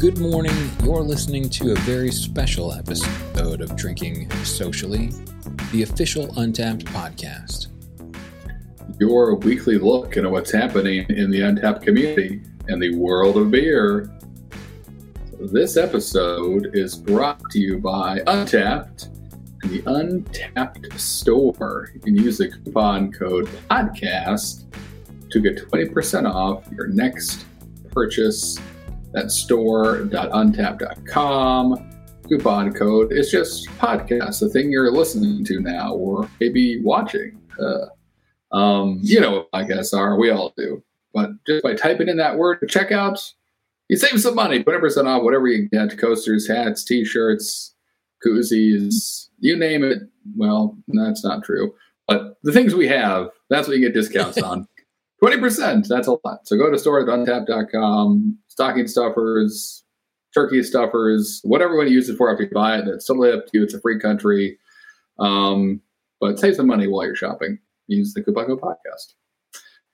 Good morning. You're listening to a very special episode of Drinking Socially, the official Untappd podcast. Your weekly look into what's happening in the Untappd community and the world of beer. This episode is brought to you by Untappd and the Untappd store. You can use the coupon code PODCAST to get 20% off your next purchase at store.untappd.com. Coupon code It's just podcast, the thing you're listening to now or maybe watching. Uh, um, you know what podcasts are, we all do. But just by typing in that word checkouts, you save some money, 20% off whatever you get coasters, hats, t shirts, koozies, you name it. Well, that's not true. But the things we have, that's what you get discounts on. 20%, that's a lot. So go to store.untappd.com, stocking stuffers, turkey stuffers, whatever you want to use it for after you buy it. That's totally up to you. It's a free country. Um, but save some money while you're shopping. Use the code podcast.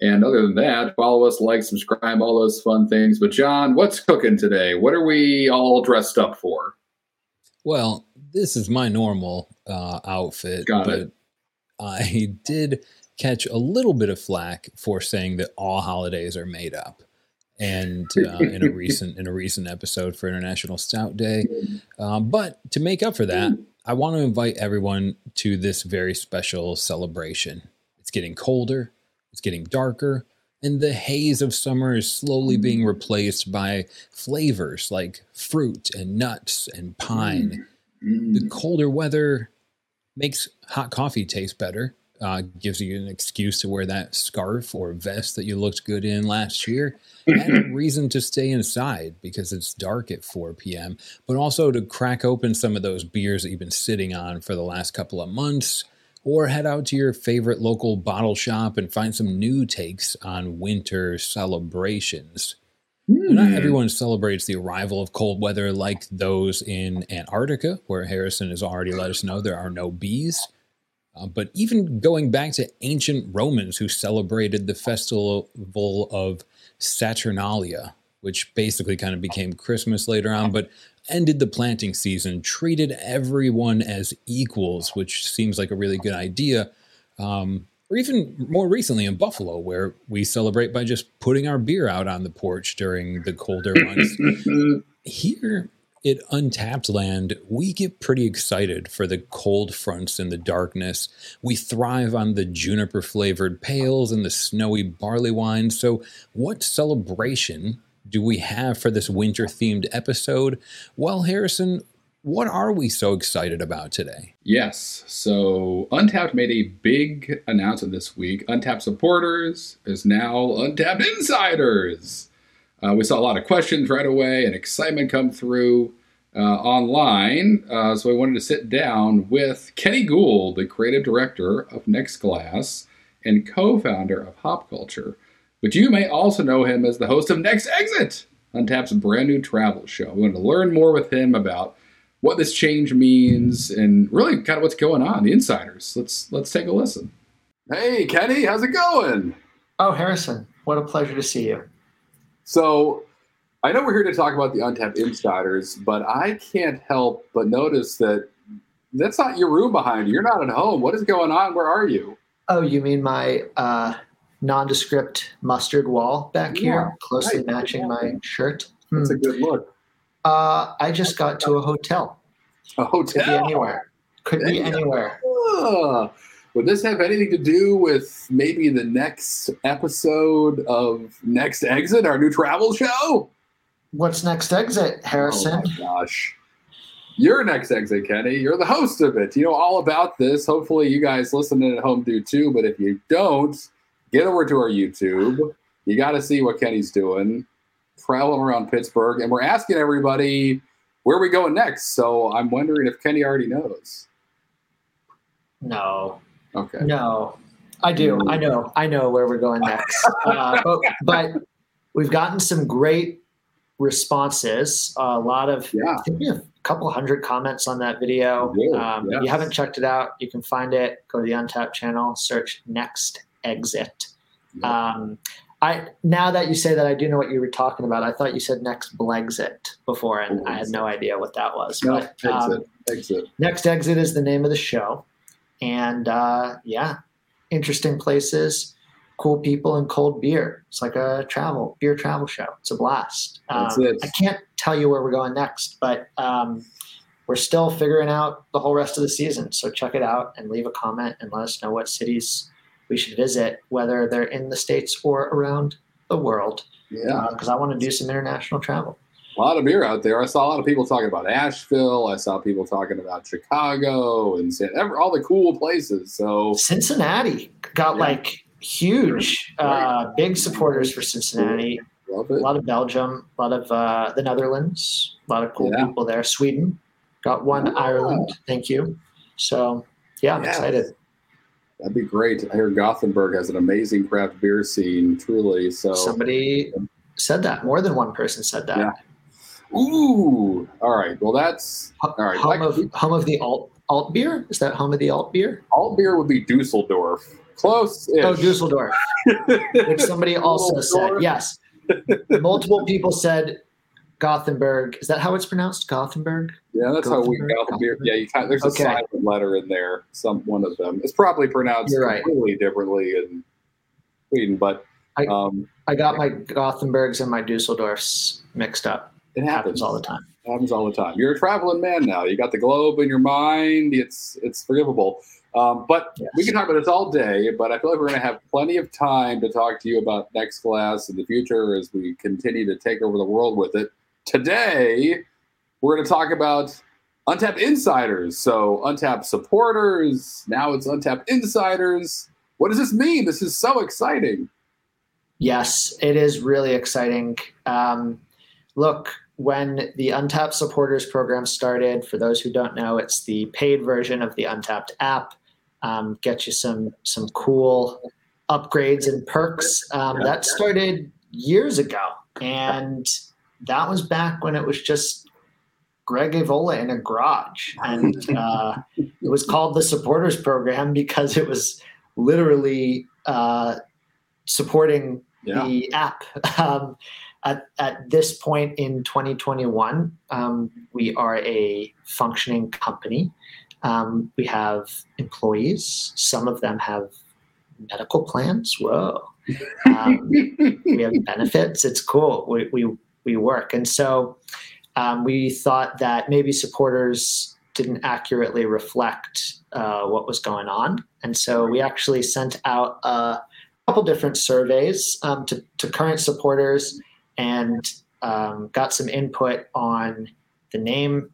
And other than that, follow us, like, subscribe, all those fun things. But John, what's cooking today? What are we all dressed up for? Well, this is my normal uh, outfit, Got but it. I did catch a little bit of flack for saying that all holidays are made up. And uh, in a recent in a recent episode for International Stout Day, um, but to make up for that, I want to invite everyone to this very special celebration. It's getting colder, it's getting darker, and the haze of summer is slowly being replaced by flavors like fruit and nuts and pine. The colder weather makes hot coffee taste better. Uh, gives you an excuse to wear that scarf or vest that you looked good in last year, and a reason to stay inside because it's dark at 4 p.m. But also to crack open some of those beers that you've been sitting on for the last couple of months, or head out to your favorite local bottle shop and find some new takes on winter celebrations. Not everyone celebrates the arrival of cold weather like those in Antarctica, where Harrison has already let us know there are no bees. Uh, but even going back to ancient Romans who celebrated the festival of Saturnalia, which basically kind of became Christmas later on, but ended the planting season, treated everyone as equals, which seems like a really good idea. Um, or even more recently in Buffalo, where we celebrate by just putting our beer out on the porch during the colder months. Here at Untappd Land, we get pretty excited for the cold fronts and the darkness. We thrive on the juniper flavored pales and the snowy barley wine. So, what celebration do we have for this winter themed episode? Well, Harrison, what are we so excited about today? Yes. So Untappd made a big announcement this week. Untappd supporters is now Untappd insiders. Uh, we saw a lot of questions right away and excitement come through uh, online. Uh, so we wanted to sit down with Kenny Gould, the creative director of Next Glass and co-founder of Hop Culture. But you may also know him as the host of Next Exit, Untappd's brand new travel show. We wanted to learn more with him about what this change means and really kind of what's going on, the insiders. Let's let's take a listen. Hey Kenny, how's it going? Oh, Harrison, what a pleasure to see you. So I know we're here to talk about the Untappd Insiders, but I can't help but notice that that's not your room behind you. You're not at home. What is going on? Where are you? Oh, you mean my uh, nondescript mustard wall back Yeah, here, closely right. matching my shirt? That's Hmm. a good look. Uh, I just got to a hotel. A hotel? Could be anywhere. Could be anywhere. Ah, would this have anything to do with maybe the next episode of Next Exit, our new travel show? What's next exit, Harrison? Oh my gosh. You're next exit, Kenny. You're the host of it. You know all about this. Hopefully, you guys listening at home do too. But if you don't, get over to our YouTube. You got to see what Kenny's doing, traveling around Pittsburgh. And we're asking everybody where are we going next. So I'm wondering if Kenny already knows. No, Okay. no. I do. I know. I know where we're going next. Uh, but, but we've gotten some great responses. a lot of Yeah. I think we have a couple hundred comments on that video. Um, If you haven't checked it out, you can find it. Go to the Untappd channel, search Next Exit. Yeah. Um, I now that you say that, I do know what you were talking about. I thought you said next Blexit before, and I had no idea what that was. But, um, exit, exit. Next Exit is the name of the show. And uh, yeah, interesting places, cool people, and cold beer. It's like a travel beer travel show. It's a blast. Um, it. I can't tell you where we're going next, but um, we're still figuring out the whole rest of the season. So check it out and leave a comment and let us know what cities we should visit, whether they're in the states or around the world. Yeah, Because I want to do some international travel. A lot of beer out there. I saw a lot of people talking about Asheville. I saw people talking about Chicago and San, all the cool places. So Cincinnati got Yeah. like huge, uh, big supporters for Cincinnati. A lot of Belgium, a lot of uh, the Netherlands, a lot of cool Yeah. people there. Sweden got one. Yeah. Ireland, thank you. So yeah, I'm Yeah. excited. That'd be great. I hear Gothenburg has an amazing craft beer scene, truly. So, Somebody said that. More than one person said that. Yeah. Ooh, all right. Well, that's all right. Home of home of the alt alt beer. Is that home of the alt beer? alt beer would be Dusseldorf. Close. Oh, Dusseldorf, which somebody also said. Yes, multiple people said Gothenburg. Is that how it's pronounced? Gothenburg. Yeah, that's how we Gothenburg. got. Yeah, you there's a Okay. silent letter in there. Some one of them. It's probably pronounced You're right. completely differently in Sweden, but I- um, I got my Gothenburgs and my Dusseldorfs mixed up. It Happens all the time. It happens all the time. You're a traveling man now. You got the globe in your mind. It's it's forgivable. Um, but Yes. we can talk about this all day. But I feel like we're going to have plenty of time to talk to you about next class in the future as we continue to take over the world with it. Today, we're going to talk about Untappd Insiders. So Untappd supporters. Now it's Untappd Insiders. What does this mean? This is so exciting. Yes, it is really exciting. Um, look, when the Untappd Supporters Program started, for those who don't know, it's the paid version of the Untappd app. Um, get you some some cool upgrades and perks. Um, that started years ago, and that was back when it was just Greg Avola in a garage, and uh, it was called the Supporters Program because it was literally uh, supporting Yeah. the app. Um, at, at this point in 2021, um, we are a functioning company. Um, we have employees. Some of them have medical plans. Whoa. Um, we have benefits. It's cool. We, we, we work. And so um, we thought that maybe supporters didn't accurately reflect uh, what was going on. And so we actually sent out a couple different surveys um, to, to current supporters and um, got some input on the name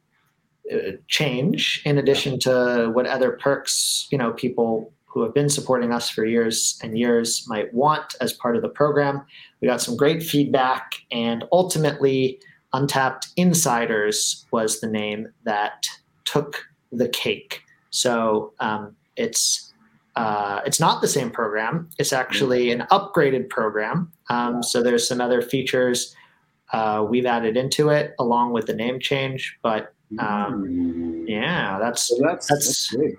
uh, change in addition to what other perks you know people who have been supporting us for years and years might want as part of the program we got some great feedback and ultimately Untappd insiders was the name that took the cake so um, it's uh, it's not the same program. It's actually an upgraded program. Um, so there's some other features uh, we've added into it along with the name change. But um, yeah, that's that's, That's- that's big.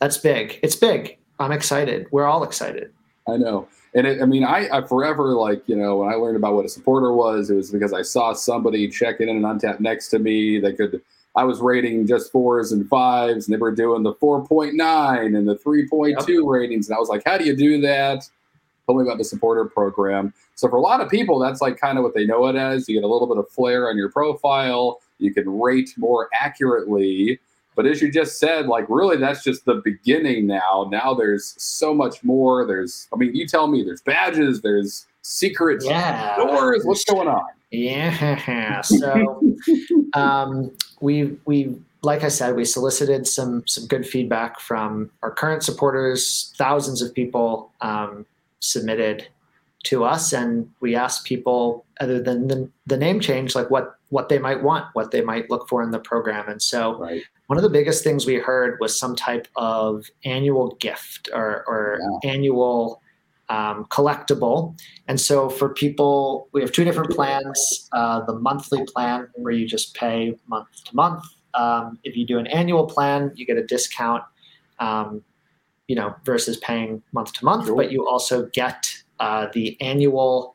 that's big. It's big. I'm excited. We're all excited. I know. And it, I mean, I, I forever like, you know, when I learned about what a supporter was, it was because I saw somebody checking in and Untappd next to me that could, I was rating just fours and fives and they were doing the 4.9 and the 3.2 ratings. And I was like, how do you do that? Told me about the supporter program. So for a lot of people, that's like kind of what they know it as. You get a little bit of flair on your profile. You can rate more accurately. But as you just said, like really, that's just the beginning now. Now there's so much more. There's, I mean, you tell me, there's badges, there's secret Yeah. doors. What's going on? Yeah. So um, we we like I said, we solicited some some good feedback from our current supporters. Thousands of people um, submitted to us, and we asked people, other than the, the name change, like what what they might want, what they might look for in the program. And so Right. one of the biggest things we heard was some type of annual gift or, or annual um, collectible. And so for people, we have two different plans. Uh, the monthly plan, where you just pay month to month. Um, if you do an annual plan, you get a discount, um, you know, versus paying month to month. Sure. But you also get uh, the annual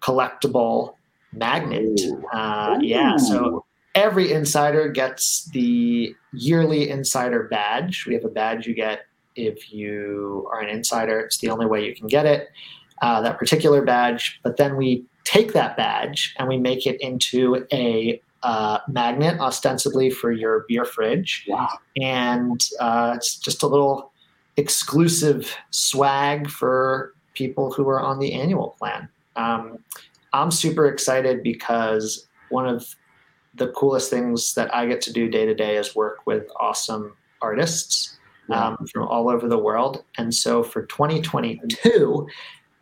collectible magnet. Uh, yeah, so every insider gets the yearly insider badge. We have a badge you get if you are an insider. It's the only way you can get it, uh, that particular badge. But then we take that badge and we make it into a uh, magnet, ostensibly for your beer fridge. Wow. And uh, it's just a little exclusive swag for people who are on the annual plan. Um, I'm super excited because one of the coolest things that I get to do day to day is work with awesome artists um, from all over the world. And so for 2022,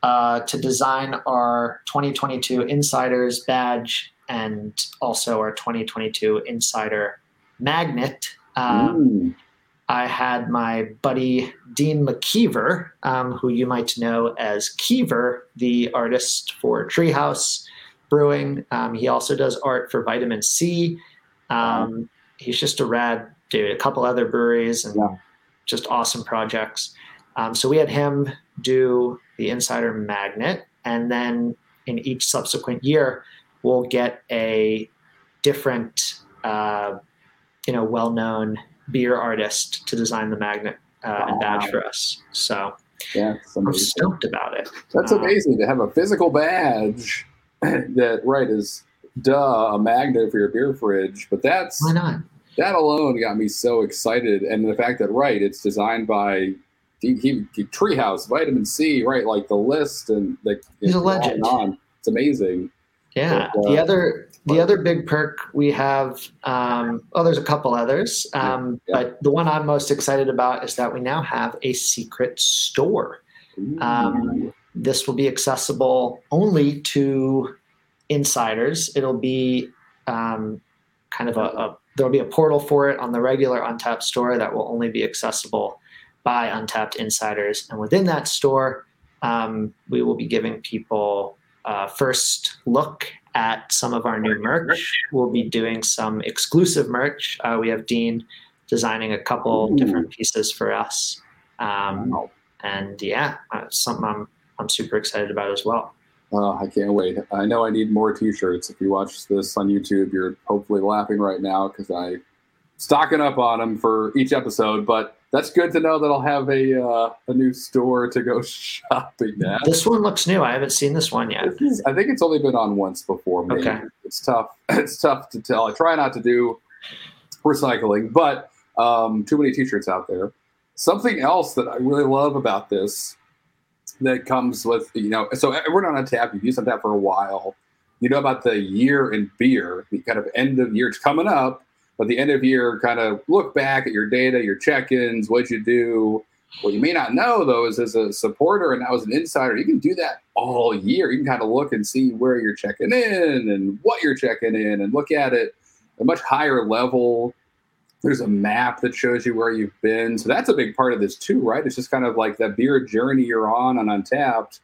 uh, to design our 2022 Insiders badge and also our 2022 Insider magnet, um, I had my buddy Dean McKeever, um, who you might know as Keever, the artist for Treehouse Brewing. Um, he also does art for Vitamin Sea. Um, he's just a rad dude. A couple other breweries and Yeah. just awesome projects. Um, so we had him do the Insider Magnet, and then in each subsequent year, we'll get a different, uh, you know, well-known beer artist to design the magnet uh, and badge for us. So Yeah, I'm stoked about it. That's Uh, amazing to have a physical badge that right is duh a magnet for your beer fridge, but that's Why not? that alone got me so excited, and the fact that right it's designed by he, he, he- Treehouse, Vitamin Sea, right? Like the list and the He's a legend. on. It's amazing. Yeah. But, uh, the other the other big perk we have, um, oh, there's a couple others, um, Yeah. but the one I'm most excited about is that we now have a secret store. Um, this will be accessible only to insiders. It'll be um, kind of a, a there'll be a portal for it on the regular Untappd store that will only be accessible by Untappd insiders. And within that store, um, we will be giving people uh, first look at some of our new merch. We'll be doing some exclusive merch. Uh, we have Dean designing a couple Ooh. different pieces for us. Um, and yeah, uh, something I'm I'm super excited about as well. Oh, I can't wait. I know I need more T-shirts. If you watch this on YouTube, you're hopefully laughing right now because I stocking up on them for each episode. But that's good to know that I'll have a uh, a new store to go shopping at. This one looks new. I haven't seen this one yet. Is- I think it's only been on once before. Maybe. Okay. It's tough. It's tough to tell. I try not to do recycling, but um, too many T-shirts out there. Something else that I really love about this that comes with you know, so we're not on tap, you've used on tap for a while. You know about the year in beer, the kind of end of year. It's coming up, but the end of year kind of look back at your data, your check-ins, what you do. What you may not know though is as a supporter and now as an insider, you can do that all year. You can kind of look and see where you're checking in and what you're checking in and look at it at a much higher level. There's a map that shows you where you've been. So that's a big part of this too, right? It's just kind of like that beer journey you're on on Untappd.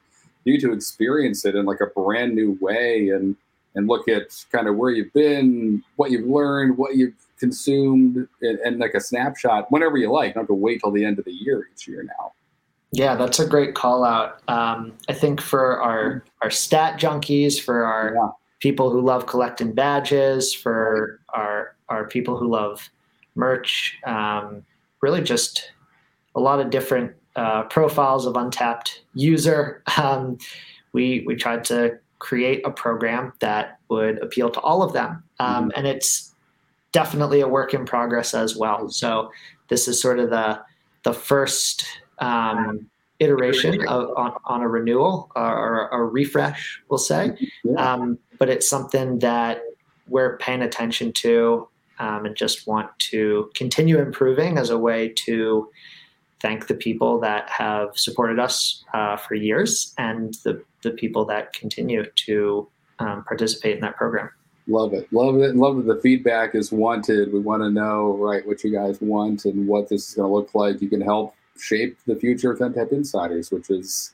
You need to experience it in like a brand new way and and look at kind of where you've been, what you've learned, what you've consumed, and, and like a snapshot whenever you like. You don't have to wait till the end of the year each year now. Yeah, that's a great call out. Um, I think for our our stat junkies, for our Yeah. people who love collecting badges, for our our people who love merch, um, really just a lot of different uh, profiles of Untappd user. Um, we we tried to create a program that would appeal to all of them, um, and it's definitely a work in progress as well. So this is sort of the the first um, iteration of, on, on a renewal or a refresh, we'll say. Um, but it's something that we're paying attention to um, and just want to continue improving as a way to thank the people that have supported us uh, for years and the, the people that continue to um, participate in that program. Love it. Love it. Love that the feedback is wanted. We want to know, right, what you guys want and what this is going to look like. You can help shape the future of Untappd Insiders, which is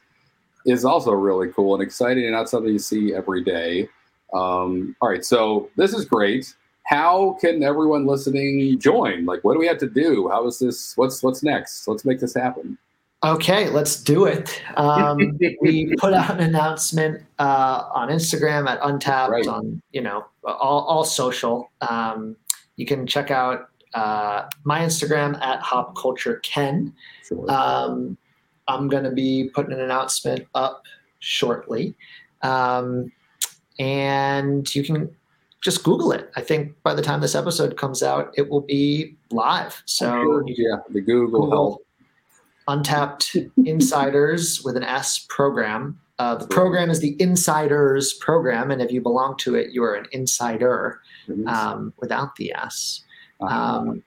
is also really cool and exciting and not something you see every day. Um, all right, so this is great. How can everyone listening join? Like, what do we have to do? How is this? What's what's next? Let's make this happen. Okay, let's do it. Um, we put out an announcement uh, on Instagram at Untappd right. on you know all, all social. Um, you can check out uh, my Instagram at Hop Culture Ken. Sure. Um, I'm going to be putting an announcement up shortly, um, and you can just Google it. I think by the time this episode comes out, it will be live. So sure. yeah, the Google, Google Untappd Insiders with an S program. Uh, the program is the Insiders program, and if you belong to it, you are an insider um, without the S. Uh-huh. Um,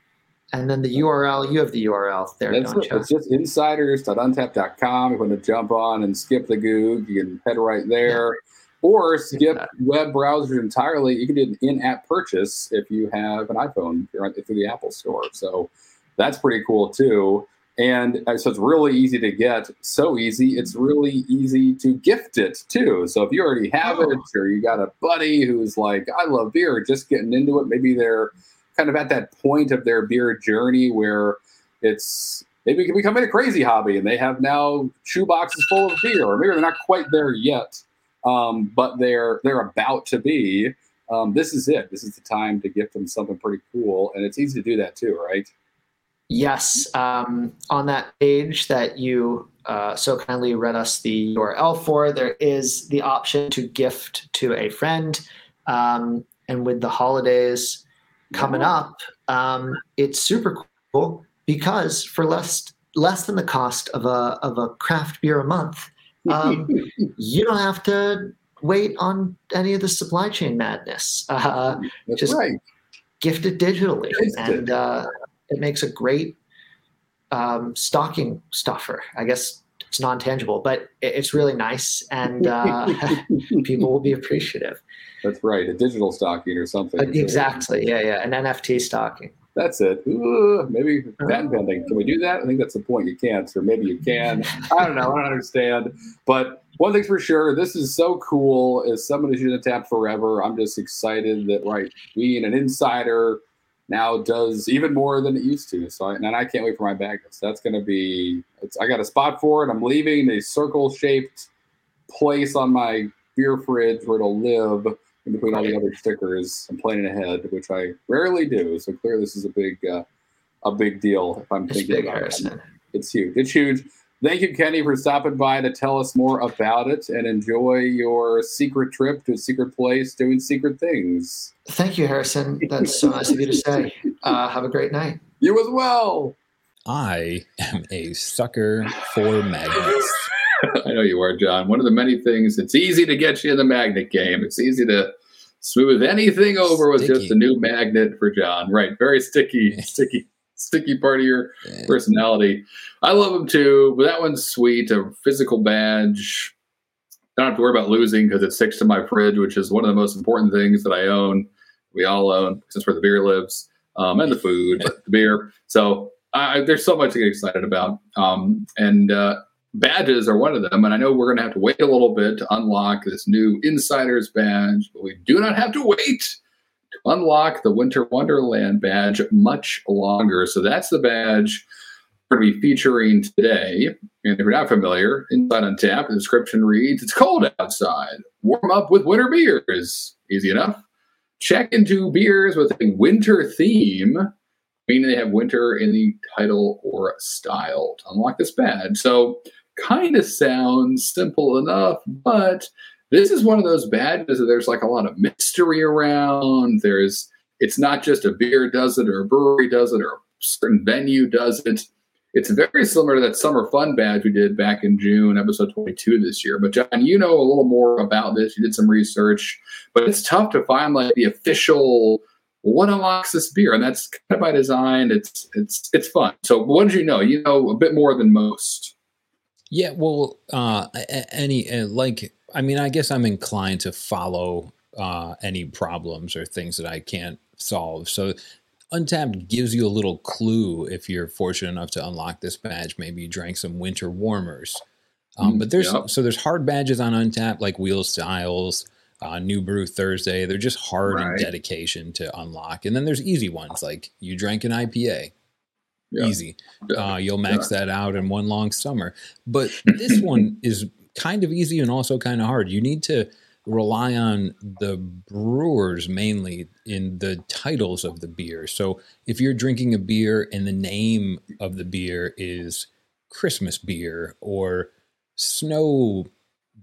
and then the URL, you have the URL there, That's don't it. you? It's just insiders.untappd.com. If you want to jump on and skip the Goog, you can head right there. Yeah. Or skip web browsers entirely. You can do an in-app purchase if you have an iPhone through the Apple Store. So that's pretty cool too. And uh, so it's really easy to get. So easy, it's really easy to gift it too. So if you already have oh. it, or you got a buddy who's like, I love beer, just getting into it, maybe they're kind of at that point of their beer journey where it's maybe it can become a crazy hobby and they have now shoe boxes full of beer, or maybe they're not quite there yet, um, but they're they're about to be. Um, this is it. This is the time to gift them something pretty cool, and it's easy to do that too, right? Yes, um, on that page that you uh, so kindly read us the URL for, there is the option to gift to a friend. Um, and with the holidays coming up, um, it's super cool because for less less than the cost of a of a craft beer a month, um, you don't have to wait on any of the supply chain madness. Uh, just right. gift it digitally, and uh, it makes a great um, stocking stuffer. I guess it's non tangible, but it's really nice, and uh, people will be appreciative. That's right, a digital stocking or something. Uh, exactly, yeah, yeah, an NFT stocking. That's it. Ooh, maybe patent pending. Can we do that? I think that's the point. You can't, or maybe you can. I don't know. I don't understand. But one thing's for sure, this is so cool. As someone who's used Tap forever, I'm just excited that right, being an insider now does even more than it used to. So, and I can't wait for my bag. So that's going to be. I got a spot for it. I'm leaving a circle-shaped place on my beer fridge where it'll live in between all the other stickers. I'm planning ahead, which I rarely do. So clearly, this is a big, uh, a big deal. If I'm it's thinking about it, it's huge. It's huge. Thank you, Kenny, for stopping by to tell us more about it and enjoy your secret trip to a secret place doing secret things. Thank you, Harrison. That's so nice of you to say. Uh, have a great night. You as well. I am a sucker for magnets. I know you are, John. One of the many things, it's easy to get you in the magnet game. It's easy to smooth anything over with sticky. just a new magnet for John. Right. Very sticky, sticky sticky part of your personality. I love them too, but that one's sweet. A physical badge. I don't have to worry about losing because it sticks to my fridge, which is one of the most important things that I own. We all own, since where the beer lives, um, and the food, the beer. So I, there's so much to get excited about. Um, and uh, badges are one of them. And I know we're going to have to wait a little bit to unlock this new Insiders badge, but we do not have to wait unlock the Winter Wonderland badge much longer. So that's the badge we're going to be featuring today. And if you're not familiar, inside Untappd, the description reads It's cold outside. Warm up with winter beers. Easy enough. Check into beers with a winter theme, meaning they have winter in the title or style to unlock this badge. So, kind of sounds simple enough, but this is one of those badges that there's like a lot of mystery around. There's it's not just a beer does it or a brewery does it or a certain venue does it. It's very similar to that summer fun badge we did back in June, episode 22 this year. But John, you know a little more about this. You did some research, but it's tough to find like the official what unlocks this beer, and that's kind of by design. It's it's it's fun. So what did you know? You know a bit more than most. Yeah, well, uh, any uh, like I mean, I guess I'm inclined to follow uh, any problems or things that I can't solve. So Untappd gives you a little clue if you're fortunate enough to unlock this badge. Maybe you drank some winter warmers. Um, mm, but there's yep. so there's hard badges on Untappd like Wheel Styles, uh, New Brew Thursday. They're just hard right. and dedication to unlock. And then there's easy ones like you drank an IPA. Easy. Uh, you'll max that out in one long summer. But this one is kind of easy and also kind of hard. You need to rely on the brewers mainly in the titles of the beer. So if you're drinking a beer and the name of the beer is Christmas beer or snow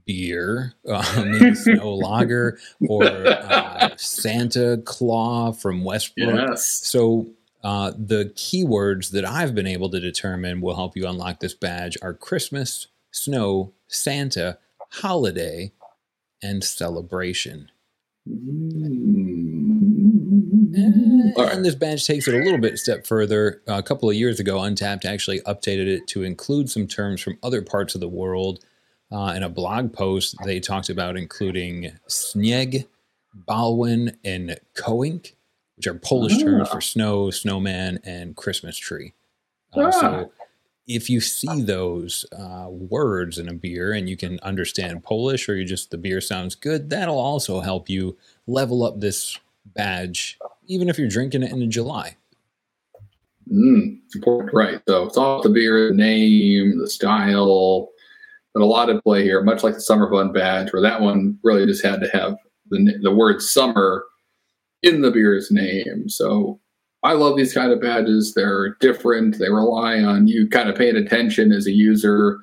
beer, uh, maybe snow lager or uh, Santa Claus from Westbrook. Yes. So uh, the keywords that I've been able to determine will help you unlock this badge are Christmas, snow, Santa, holiday, and celebration. Mm. All right. And this badge takes it a little bit step further. a couple of years ago, Untappd actually updated it to include some terms from other parts of the world. Uh, in a blog post, they talked about including Snieg, Balwin, and Koink, which are Polish terms Ah. for snow, snowman, and Christmas tree. Ah. Uh, so if you see those uh, words in a beer and you can understand Polish or you just the beer sounds good, that'll also help you level up this badge, even if you're drinking it in July. Mm, important, right? So it's all the beer, the name, the style, but a lot of play here. Much like the summer fun badge, where that one really just had to have the the word summer in the beer's name. So I love these kind of badges. They're different. They rely on you kind of paying attention as a user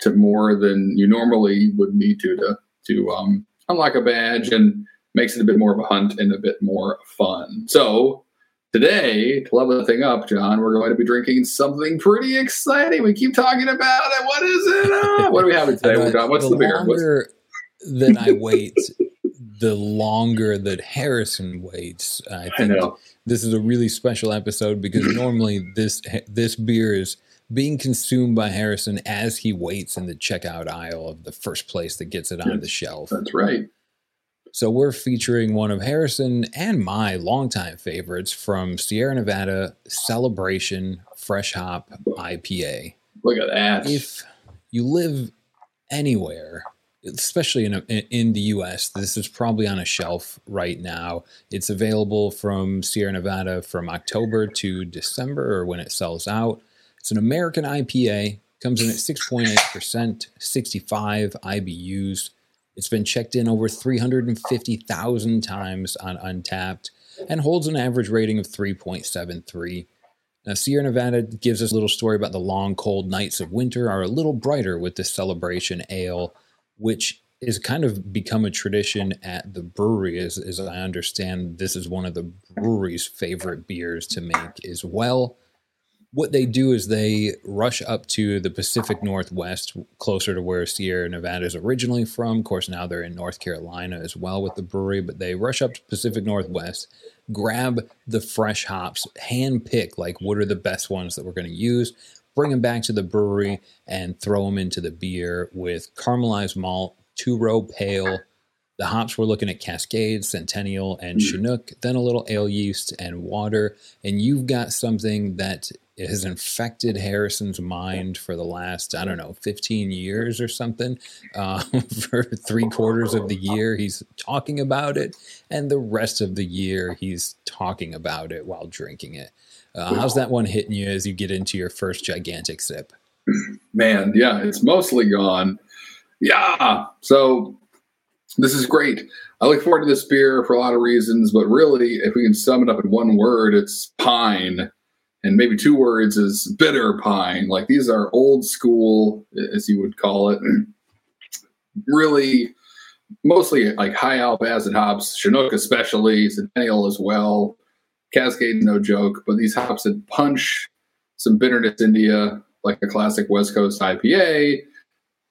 to more than you normally would need to to to um, unlock a badge and makes it a bit more of a hunt and a bit more fun. So Today, to level the thing up, John, we're going to be drinking something pretty exciting. We keep talking about it. What is it? Uh, what are we having today, John? What's the, beer? What's, longer that I wait, the longer that Harrison waits. I I think know. this is a really special episode because normally this this beer is being consumed by Harrison as he waits in the checkout aisle of the first place that gets it on the shelf. That's right. So we're featuring one of Harrison and my longtime favorites from Sierra Nevada Celebration Fresh Hop IPA. Look at that. If you live anywhere, especially in a, in the U.S., this is probably on a shelf right now. It's available from Sierra Nevada from October to December, or when it sells out. It's an American IPA. Comes in at 6.8%, 65 IBUs. It's been checked in over 350,000 times on Untappd and holds an average rating of 3.73. Now, Sierra Nevada gives us a little story about the long, cold nights of winter are a little brighter with this celebration ale, which is kind of become a tradition at the brewery. As, as I understand, this is one of the brewery's favorite beers to make as well. What they do is they rush up to the Pacific Northwest, closer to where Sierra Nevada is originally from. Of course, now they're in North Carolina as well with the brewery, but they rush up to Pacific Northwest, grab the fresh hops, hand pick like what are the best ones that we're going to use, bring them back to the brewery, and throw them into the beer with caramelized malt, two row pale. The hops we're looking at Cascade, Centennial, and Chinook, then a little ale yeast and water. And you've got something that has infected Harrison's mind for the last, I don't know, 15 years or something. Uh, for three quarters of the year, he's talking about it. And the rest of the year, he's talking about it while drinking it. Uh, how's that one hitting you as you get into your first gigantic sip? Man, yeah, it's mostly gone. Yeah. So this is great. I look forward to this beer for a lot of reasons, but really, if we can sum it up in one word, it's pine. And maybe two words is bitter pine. Like these are old school, as you would call it. Really, mostly like high alpha acid hops, Chinook especially, Centennial as well. Cascade, no joke, but these hops that punch some bitterness India, like a classic West Coast IPA.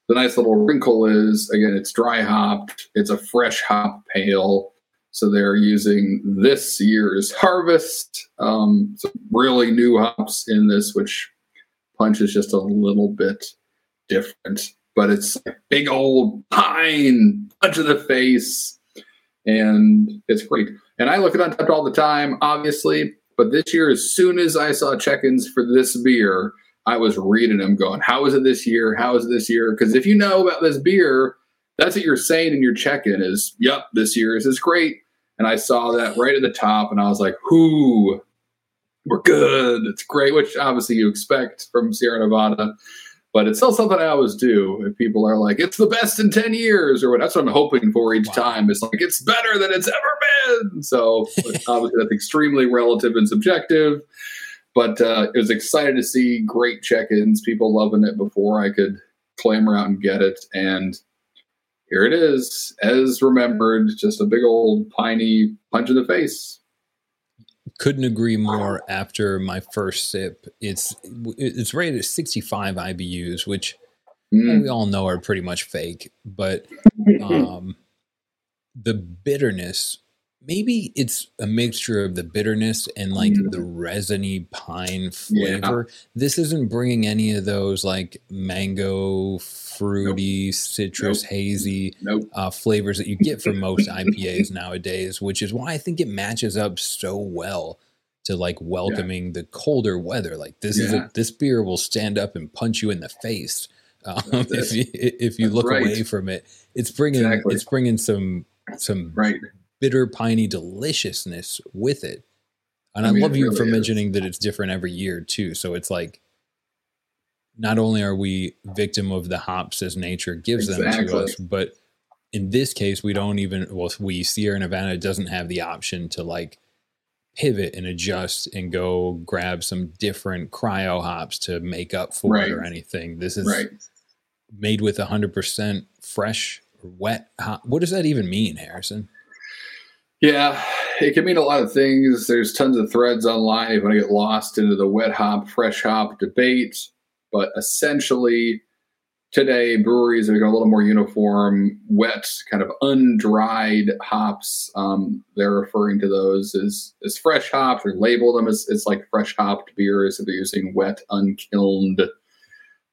The nice little wrinkle is again, it's dry hopped, it's a fresh hop pale. So they're using this year's harvest, um, some really new hops in this, which punches just a little bit different. But it's a big old pine punch in the face, and it's great. And I look at Untappd all the time, obviously. But this year, as soon as I saw check-ins for this beer, I was reading them, going, "How is it this year? How is it this year?" Because if you know about this beer, that's what you're saying in your check-in is, "Yep, this year is great." And I saw that right at the top, and I was like, "Who?" we're good. It's great, which obviously you expect from Sierra Nevada. But it's still something I always do. If people are like, "It's the best in ten years," or what, that's what I'm hoping for each wow. time. It's like it's better than it's ever been. So obviously, that's extremely relative and subjective. But uh, it was excited to see great check-ins, people loving it before I could clamor out and get it, and here it is, as remembered, just a big old piney punch in the face couldn't agree more after my first sip. It's it's rated at 65 IBUs, which mm. we all know are pretty much fake, but um, the bitterness maybe it's a mixture of the bitterness and like mm. the resiny pine flavor. Yeah. This isn't bringing any of those like mango, fruity, nope. citrus, nope. hazy nope. Uh, flavors that you get from most IPAs nowadays, which is why I think it matches up so well to like welcoming yeah. the colder weather. Like this yeah. is a, this beer will stand up and punch you in the face. Um, if you if you That's look right. away from it, it's bringing exactly. it's bringing some some right bitter, piney deliciousness with it. And I, I mean, love you really for is. mentioning that it's different every year too. So it's like not only are we victim of the hops as nature gives exactly. them to us, but in this case, we don't even well, we Sierra Nevada doesn't have the option to like pivot and adjust and go grab some different cryo hops to make up for right. it or anything. This is right. made with 100% fresh wet hop. What does that even mean, Harrison? Yeah, it can mean a lot of things. There's tons of threads online if you want to get lost into the wet hop, fresh hop debate. But essentially, today breweries are going a little more uniform, wet, kind of undried hops. Um, they're referring to those as, as fresh hops or label them as, as like fresh hopped beers if they're using wet, unkilned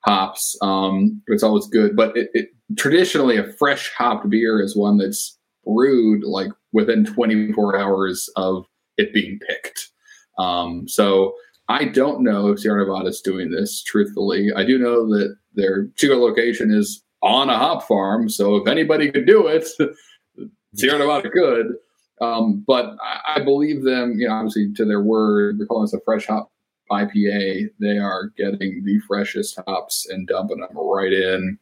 hops. Um, it's always good. But it, it, traditionally, a fresh hopped beer is one that's brewed like within 24 hours of it being picked. Um, so I don't know if Sierra Nevada is doing this, truthfully. I do know that their Chico location is on a hop farm. So if anybody could do it, Sierra Nevada could. Um, but I, I, believe them, you know, obviously to their word. They're calling this a fresh hop IPA. They are getting the freshest hops and dumping them right in,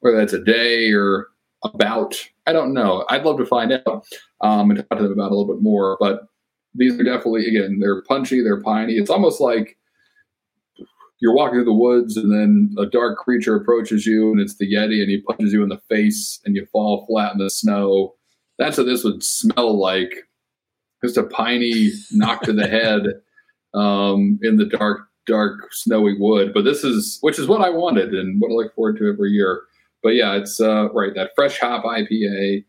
whether that's a day or about. I don't know. I'd love to find out um, and talk to them about a little bit more. But these are definitely, again, they're punchy, they're piney. It's almost like you're walking through the woods and then a dark creature approaches you and it's the Yeti and he punches you in the face and you fall flat in the snow. That's what this would smell like. Just a piney knock to the head um, in the dark, dark, snowy wood. But this is, which is what I wanted and what I look forward to every year. But yeah, it's uh, right that fresh hop IPA.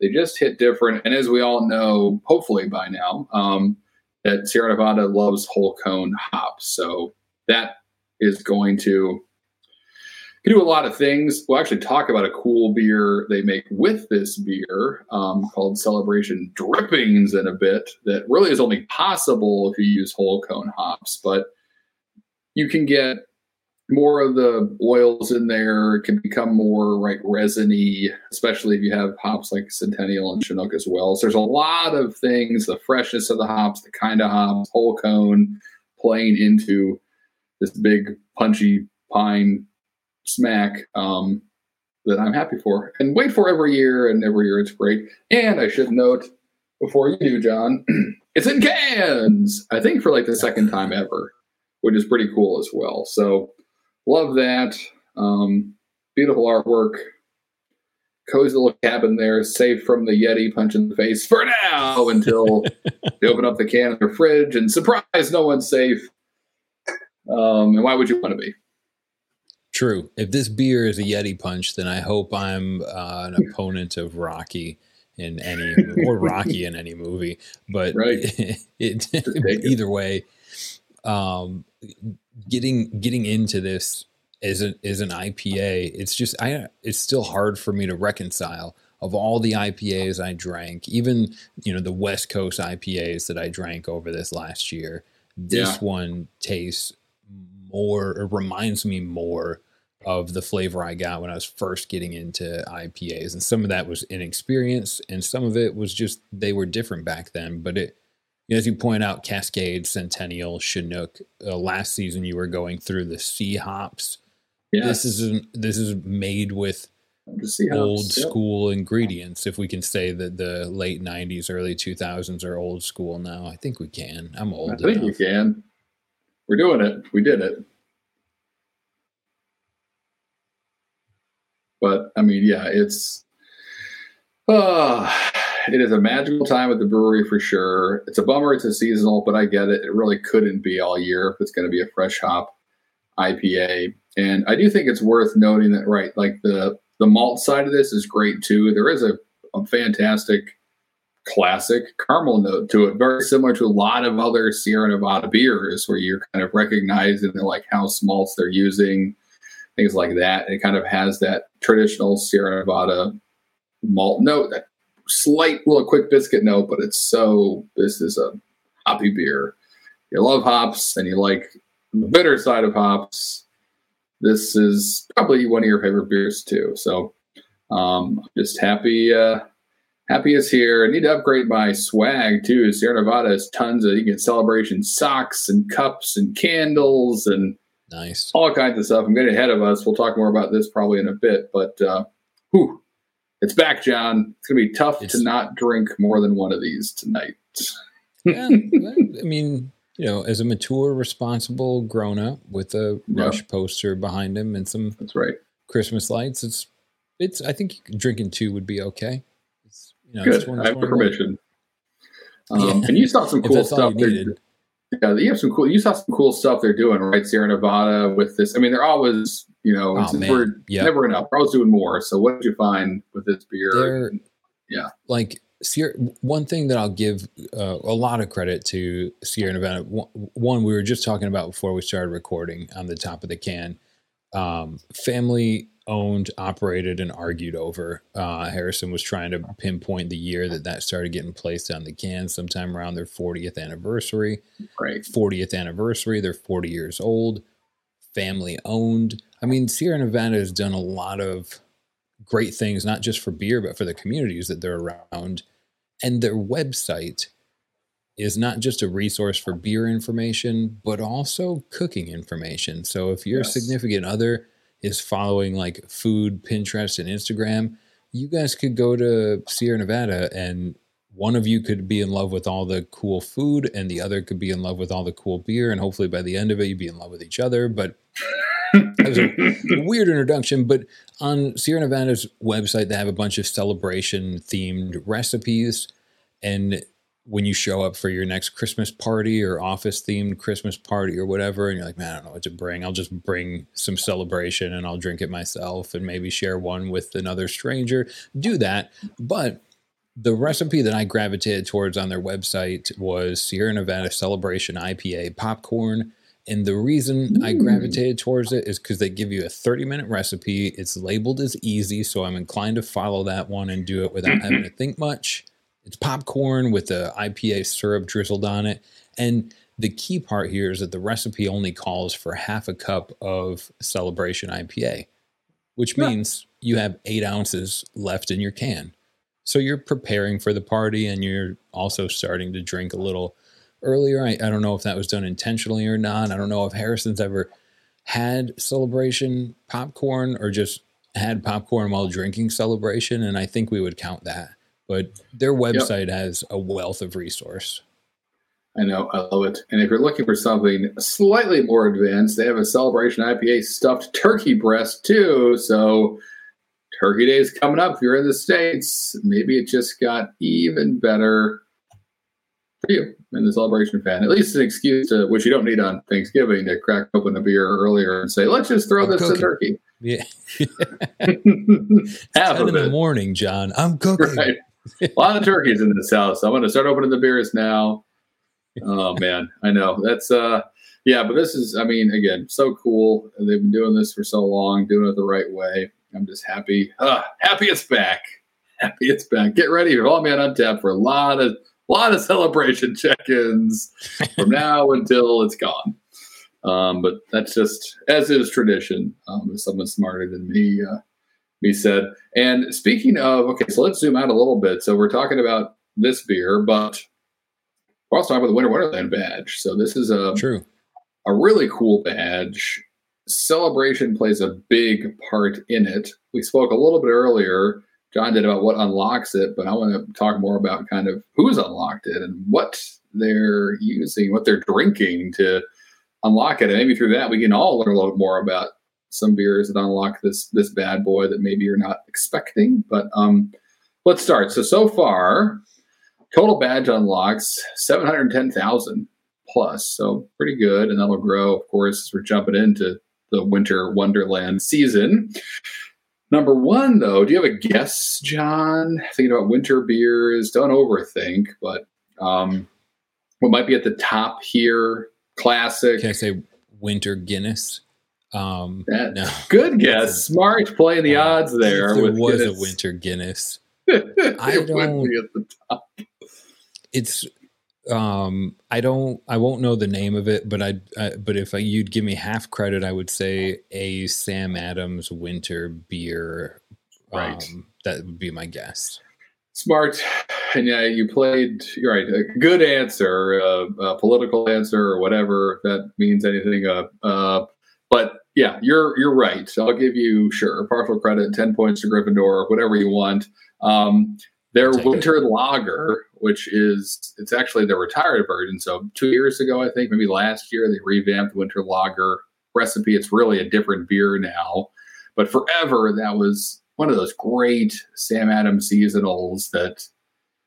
They just hit different, and as we all know, hopefully by now, um, that Sierra Nevada loves whole cone hops. So that is going to do a lot of things. We'll actually talk about a cool beer they make with this beer um, called Celebration Drippings in a bit. That really is only possible if you use whole cone hops, but you can get more of the oils in there can become more like resiny, especially if you have hops like Centennial and Chinook as well. So there's a lot of things, the freshness of the hops, the kind of hops, whole cone playing into this big punchy pine smack um, that I'm happy for and wait for every year. And every year it's great. And I should note before you do, John, it's in cans. I think for like the second time ever, which is pretty cool as well. So love that. Um, beautiful artwork. Cozy little cabin there, safe from the Yeti punch in the face for now until they open up the can in their fridge and surprise, no one's safe. Um, and why would you want to be? True. If this beer is a Yeti punch, then I hope I'm uh, an opponent of Rocky in any or Rocky in any movie. But right. it, it either way, um, getting getting into this as an as an IPA, it's just I it's still hard for me to reconcile of all the IPAs I drank, even you know the West Coast IPAs that I drank over this last year. This yeah. one tastes more it reminds me more of the flavor I got when I was first getting into IPAs. And some of that was inexperience and some of it was just they were different back then. But it as you point out, Cascade, Centennial, Chinook. Uh, last season, you were going through the C hops. Yeah. This is this is made with old yep. school ingredients. If we can say that the late '90s, early 2000s are old school now, I think we can. I'm old I think you can. We're doing it. We did it. But I mean, yeah, it's uh, it is a magical time at the brewery for sure. It's a bummer it's a seasonal, but I get it. It really couldn't be all year if it's going to be a fresh hop IPA. And I do think it's worth noting that right, like the the malt side of this is great too. There is a, a fantastic classic caramel note to it, very similar to a lot of other Sierra Nevada beers, where you're kind of recognizing the like house malts they're using, things like that. It kind of has that traditional Sierra Nevada malt note, that slight little quick biscuit note, but it's so this is a hoppy beer. You love hops and you like the bitter side of hops. This is probably one of your favorite beers too. So um, just happy uh, happy is here. I need to upgrade my swag too. Sierra Nevada has tons of you get celebration socks and cups and candles and Nice. all kinds of stuff. I'm getting ahead of us. We'll talk more about this probably in a bit, but uh, whew, it's back, John. It's gonna be tough It's- to not drink more than one of these tonight. yeah, I mean, you know, as a mature, responsible grown up with a Yeah. Rush poster behind him and some That's right. Christmas lights, it's it's. I think drinking two would be okay. It's, you know, it's Good. I have permission. Um, Yeah. And you saw some cool stuff. needed. Yeah, you have some cool. You saw some cool stuff they're doing, right? Sierra Nevada with this. I mean, they're always, you know, Oh, we're Yeah. never enough. We're always doing more. So, what did you find with this beer? They're- yeah. like Sierra, one thing that I'll give uh, a lot of credit to Sierra Nevada. One, one we were just talking about before we started recording on the top of the can. Um, family owned, operated, and argued over. Uh, Harrison was trying to pinpoint the year that that started getting placed on the can, sometime around their 40th anniversary. Right. 40th anniversary. They're 40 years old, family owned. I mean, Sierra Nevada has done a lot of great things, not just for beer, but for the communities that they're around. And their website is not just a resource for beer information, but also cooking information. So if your Yes. significant other is following like food, Pinterest, and Instagram, you guys could go to Sierra Nevada and one of you could be in love with all the cool food and the other could be in love with all the cool beer and hopefully by the end of it you'd be in love with each other but that was a weird introduction. But on sierra nevada's website they have a bunch of celebration themed recipes and when you show up for your next christmas party or office themed christmas party or whatever and you're like man i don't know what to bring i'll just bring some celebration and i'll drink it myself and maybe share one with another stranger do that but the recipe that I gravitated towards on their website was Sierra Nevada Celebration IPA popcorn. And the reason I Mm. gravitated towards it is because they give you a 30 minute recipe. It's labeled as easy, so I'm inclined to follow that one and do it without having to think much. It's popcorn with the IPA syrup drizzled on it. And the key part here is that the recipe only calls for half a cup of Celebration IPA, which Yeah. means you have eight ounces left in your can. So you're preparing for the party and you're also starting to drink a little earlier. I, I don't know if that was done intentionally or not. I don't know if Harrison's ever had celebration popcorn or just had popcorn while drinking celebration. And I think we would count that. But their website has a wealth of resource. I know, I love it. And if you're looking for something slightly more advanced, they have a celebration IPA stuffed turkey breast too. So Turkey Day is coming up. If you're in the States, maybe it just got even better for you and the celebration fan. At least an excuse to, which you don't need on Thanksgiving, to crack open a beer earlier and say, let's just throw I'm this cooking. to turkey. Yeah. Half 10 of in the morning, John. I'm cooking. Right. A lot of turkeys in this house. I'm going to start opening the beers now. Oh man, I know that's uh yeah, but this is I mean again so cool. They've been doing this for so long, doing it the right way. I'm just happy. Uh, happy it's back. Happy it's back. Get ready. You're all man on tap for a lot of lot of celebration check-ins from now until it's gone. Um, but that's just as is tradition. Um, as someone smarter than me uh, me said. And speaking of, okay, so let's zoom out a little bit. So we're talking about this beer, but we're also talking about the Winter Wonderland badge. So this is a True. a really cool badge. Celebration plays a big part in it. We spoke a little bit earlier, John did about what unlocks it, but I want to talk more about kind of who's unlocked it and what they're using, what they're drinking to unlock it. And maybe through that, we can all learn a little bit more about some beers that unlock this this bad boy that maybe you're not expecting. But um, let's start. So so far, total badge unlocks seven hundred ten thousand plus, so pretty good, and that'll grow, of course, as we're jumping into the winter wonderland season. Number one, though, do you have a guess, John? Thinking about winter beers, don't overthink, but um, what might be at the top here? Classic. Can I say winter Guinness? Um, That- no. Good guess. Smart playing the Uh, odds there. There with was Guinness. a winter Guinness. I don't- be at the top. It's um I don't I won't know the name of it, but I, I but if I, you'd give me half credit, I would say a Sam Adams winter beer. Right. Um, that would be my guess. Smart. And yeah, you played, you're right. A good answer, uh, a political answer or whatever, that means anything. Uh, uh, but yeah, you're you're right. I'll give you, sure, partial credit, 10 points to Gryffindor, whatever you want. Um, their I'll it. winter lager, which is, it's actually the retired version. So two years ago, I think, maybe last year, they revamped the winter lager recipe. It's really a different beer now. But forever, that was one of those great Sam Adams seasonals that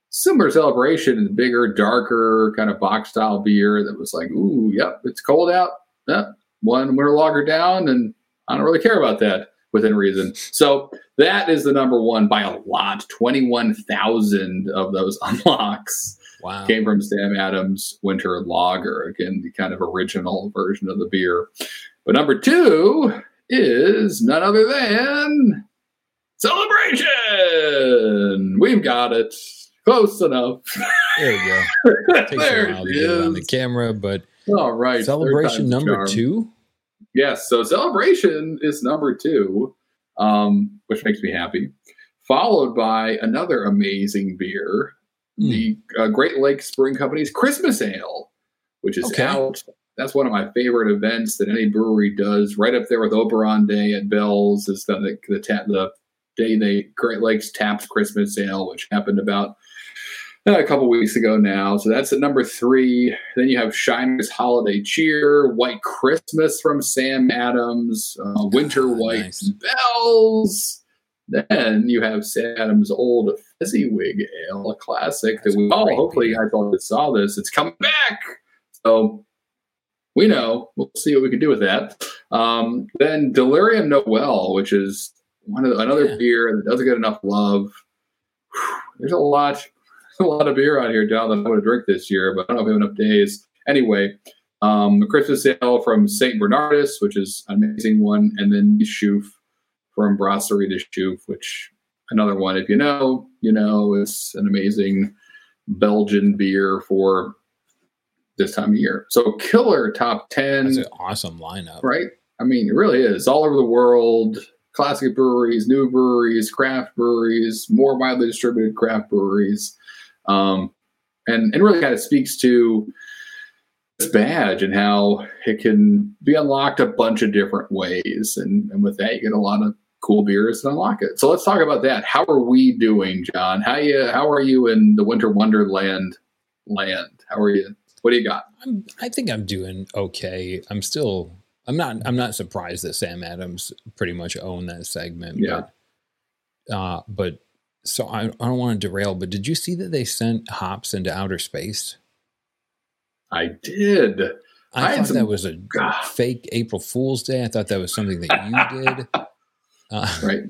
similar celebration bigger, darker, kind of bock style beer that was like, ooh, yep, it's cold out. Yep, one winter lager down, and I don't really care about that within reason. So that is the number one by a lot. 21,000 of those unlocks Wow. came from Sam Adams Winter Lager. Again, the kind of original version of the beer. But number two is none other than Celebration. We've got it. Close enough. There we go. Takes there a while to it get it on the camera, but All right. celebration number two. Yes, so celebration is number two, um, which makes me happy. Followed by another amazing beer, Hmm. the uh, Great Lakes Brewing Company's Christmas Ale, which is Okay. out. That's one of my favorite events that any brewery does. Right up there with Oberon Day at Bell's is the the, the, the day they Great Lakes taps Christmas Ale, which happened about a couple weeks ago now. So that's at number three. Then you have Shiner's Holiday Cheer, White Christmas from Sam Adams, uh, Winter Ah, White nice. Bells. Then you have Sam Adams' Old Fezziwig Ale, a classic That's that we all, hopefully, you beer. guys all just saw this. It's coming back. So we know. We'll see what we can do with that. Um, then Delirium Noel, which is one of the, another Yeah. beer that doesn't get enough love. Whew, There's a lot, a lot of beer out here, John, that I'm going to drink this year, but I don't know if we have enough days. Anyway, um, the Christmas ale from St. Bernardus, which is an amazing one, and then Chouffe from Brasserie d'Achouffe, which another one. If you know, you know, it's an amazing Belgian beer for this time of year. So killer top ten, That's an awesome lineup. right? I mean, it really is all over the world. Classic breweries, new breweries, craft breweries, more widely distributed craft breweries, um, and and really kind of speaks to this badge and how it can be unlocked a bunch of different ways, and and with that you get a lot of cool beers that unlock it. So let's talk about that. How are we doing, John? How you how are you in the Winter Wonderland land? How are you? What do you got? I'm, I think I'm doing okay. I'm still. I'm not. I'm not surprised that Sam Adams pretty much owned that segment. Yeah. But, uh, but so I, I don't want to derail. But did you see that they sent hops into outer space? I did. I, I thought some- that was a Ah. fake April Fool's Day. I thought that was something that you did. Uh, Right.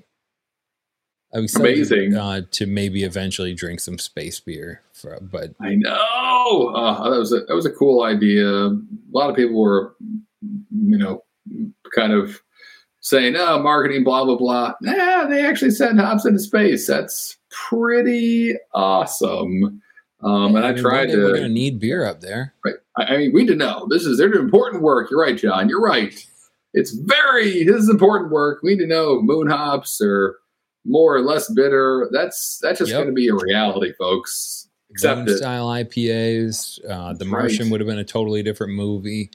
I was Amazing. uh, to maybe eventually drink some space beer. For, but I know. Uh, that was a, that was a cool idea. A lot of people were, you know, kind of saying, "Oh, marketing, blah blah blah." Nah, they actually sent hops into space. That's pretty awesome. Um, and I mean, tried day We're going to to. need beer up there. Right. I, I mean, we need to know. This is they're doing important work. You're right, John. You're right. It's very this is important work. We need to know moon hops or more or less bitter. That's that's just Yep. going to be a reality, folks. Accept it. style IPAs. Uh, the Martian right. would have been a totally different movie.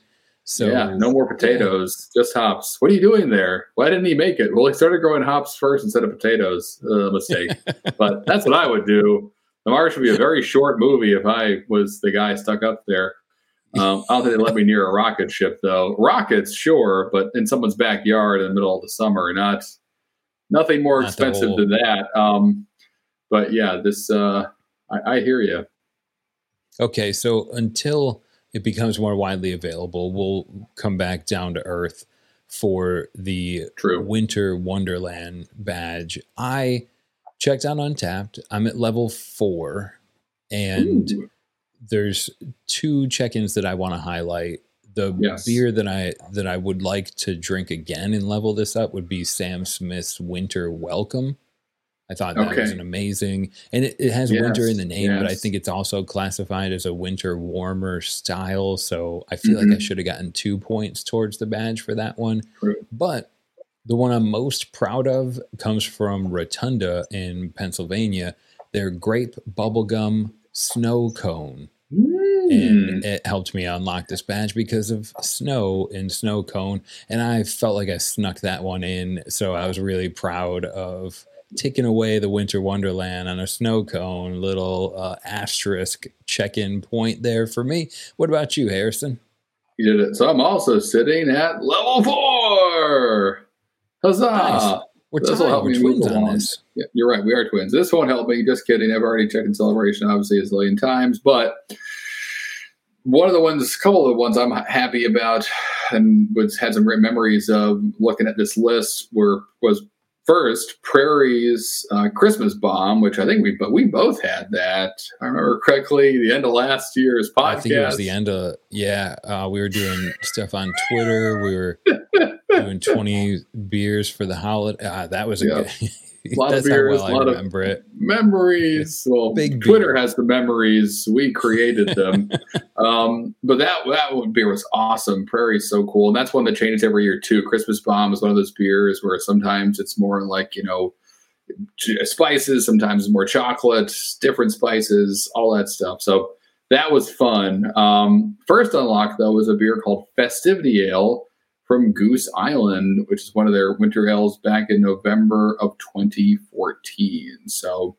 So yeah, no more potatoes, just hops. What are you doing there? Why didn't he make it? Well, he started growing hops first instead of potatoes. Uh, mistake. but that's what I would do. The Martian would be a very short movie if I was the guy stuck up there. Um, I don't think they let me near a rocket ship though. Rockets, sure, but in someone's backyard in the middle of the summer, not nothing more Not expensive whole- than that. Um, but yeah, this uh, I, I hear you. Okay, so until it becomes more widely available, we'll come back down to earth for the True. Winter Wonderland badge. I checked out Untappd. I'm at level four, and Ooh. there's two check-ins that I want to highlight. The Yes. beer that I that I would like to drink again and level this up would be Sam Smith's Winter Welcome. I thought that was an amazing, and it, it has winter in the name, but I think it's also classified as a winter warmer style. So I feel like I Mhm. should have gotten two points towards the badge for that one. True. But the one I'm most proud of comes from Rotunda in Pennsylvania. Their grape bubblegum snow cone Mm. and it helped me unlock this badge because of snow and snow cone and i felt like i snuck that one in so i was really proud of taking away the winter wonderland on a snow cone little uh, asterisk check-in point there for me what about you harrison You did it. So I'm also sitting at level four. Huzzah! Nice. we're This will help me move on along. this Yeah, you're right. We are twins. This won't help me. Just kidding. I've already checked in celebration, obviously, a zillion times. But one of the ones, a couple of the ones I'm happy about and was had some great memories of looking at this list were was first Prairie's uh, Christmas bomb, which I think we but we both had that. I remember correctly, the end of last year's podcast. i think it was the end of yeah uh, we were doing stuff on twitter we were doing 20 beers for the holiday uh, that was a Yeah. good Lot of beers, well lot i of- it memories. Well, Big Twitter beer. has the memories. We created them. um, but that that one beer was awesome. Prairie's so cool, and that's one that changes every year too. Christmas Bomb is one of those beers where sometimes it's more like you know spices, sometimes more chocolate, different spices, all that stuff. So that was fun. Um, first unlock though was a beer called Festivity Ale from Goose Island, which is one of their winter ales back in November of 2014. So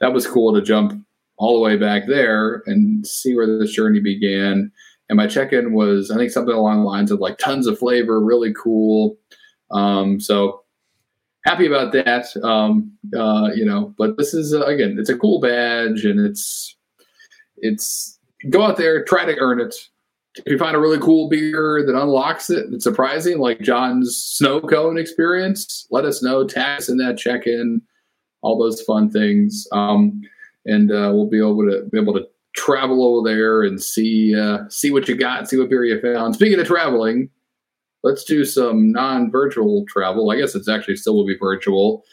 that was cool to jump all the way back there and see where this journey began. And my check in was, I think, something along the lines of like tons of flavor, really cool. Um, so happy about that. Um, uh, you know, but this is, uh, again, it's a cool badge and it's, it's go out there, try to earn it. If you find a really cool beer that unlocks it, it's surprising, like John's snow cone experience, let us know. Tag us in that check in, all those fun things. Um, and uh, we'll be able to be able to travel over there and see uh, see what you got, see what beer you found. Speaking of traveling, let's do some non-virtual travel. I guess it's actually still will be virtual,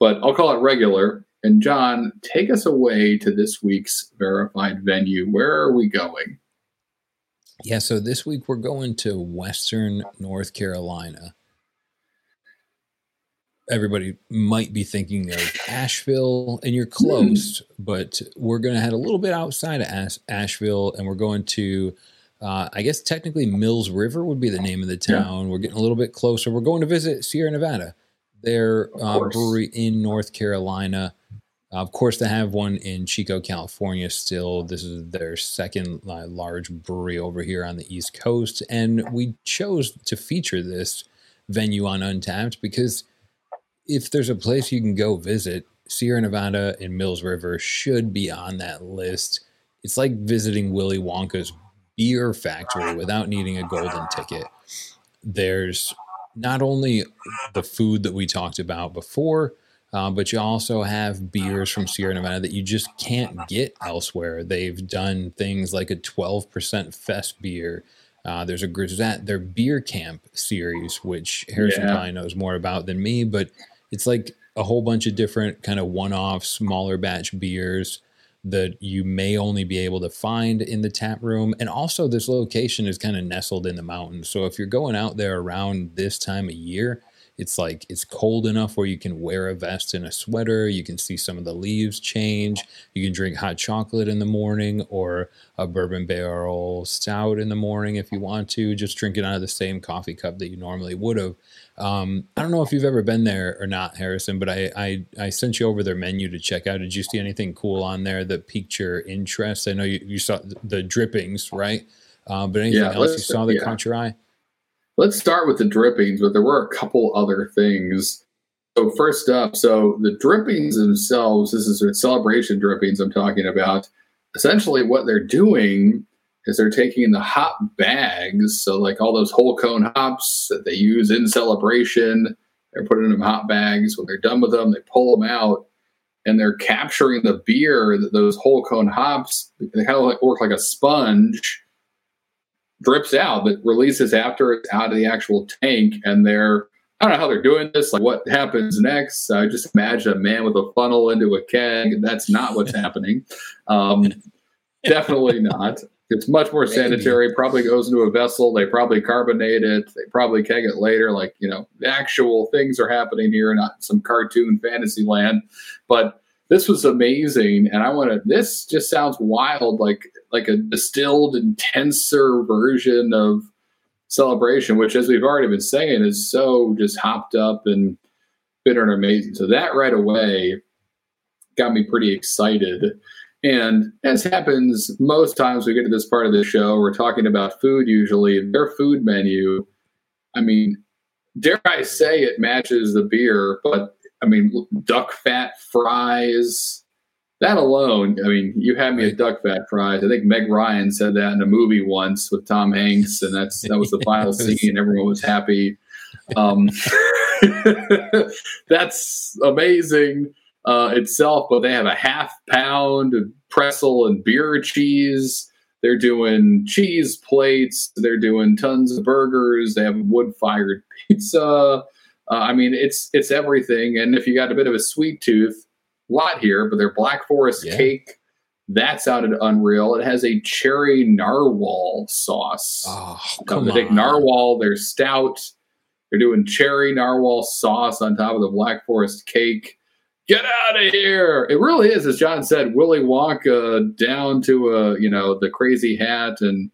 but I'll call it regular. And John, take us away to this week's verified venue. Where are we going? Yeah, so this week we're going to Western North Carolina. Everybody might be thinking of Asheville, and you're close, but we're going to head a little bit outside of Ash- Asheville, and we're going to, uh, I guess technically Mills River would be the name of the Yeah. town. We're getting a little bit closer. We're going to visit Sierra Nevada, their uh, brewery in North Carolina. Of course, they have one in Chico, California. Still, this is their second uh, large brewery over here on the East Coast, and we chose to feature this venue on Untappd because if there's a place you can go visit, Sierra Nevada and Mills River should be on that list. It's like visiting Willy Wonka's beer factory without needing a golden ticket. There's not only the food that we talked about before, uh, but you also have beers from Sierra Nevada that you just can't get elsewhere. They've done things like a 12% fest beer. Uh, there's a Grisette, their beer camp series, which Harrison Yeah. probably knows more about than me, but it's like a whole bunch of different kind of one-off smaller batch beers that you may only be able to find in the tap room and also this location is kind of nestled in the mountains so if you're going out there around this time of year it's like it's cold enough where you can wear a vest and a sweater. You can see some of the leaves change. You can drink hot chocolate in the morning or a bourbon barrel stout in the morning if you want to. Just drink it out of the same coffee cup that you normally would have. Um, I don't know if you've ever been there or not, Harrison, but I, I, I sent you over their menu to check out. Did you see anything cool on there that piqued your interest? I know you, you saw the drippings, right? Uh, but anything Yeah, else you saw that yeah. caught your eye? Let's start with the drippings, but there were a couple other things. So first up, so the drippings themselves, this is celebration drippings I'm talking about. Essentially, what they're doing is they're taking the hop bags, so like all those whole cone hops that they use in celebration, they're putting them in hop bags. When they're done with them, they pull them out, and they're capturing the beer that those whole cone hops. They kind of like work like a sponge drips out, but releases after it's out of the actual tank. And they're, I don't know how they're doing this, like what happens next. I just imagine a man with a funnel into a keg, that's not what's happening. Um, definitely not. It's much more Maybe. sanitary. Probably goes into a vessel. They probably carbonate it. They probably keg it later. Like you know, actual things are happening here, not some cartoon fantasy land. But this was amazing, and I want to. This just sounds wild, like like a distilled, intenser version of celebration, which, as we've already been saying, is so just hopped up and bitter and amazing. So that right away got me pretty excited. And as happens most times we get to this part of the show, we're talking about food usually. Their food menu, I mean, dare I say it matches the beer, but I mean, duck fat fries, that alone, I mean, you had me at duck fat fries. I think Meg Ryan said that in a movie once with Tom Hanks, and that's that was the final scene. Everyone was happy. Um, that's amazing uh, itself, but they have a half pound of pretzel and beer cheese. They're doing cheese plates. They're doing tons of burgers. They have wood fired pizza. Uh, I mean, it's it's everything. And if you got a bit of a sweet tooth, lot here, but their Black Forest Yeah. cake, that sounded unreal. It has a cherry narwhal sauce. Oh, come they take narwhal, they're stout. They're doing cherry narwhal sauce on top of the Black Forest cake. Get out of here! It really is, as John said, Willy Wonka down to a you know the crazy hat and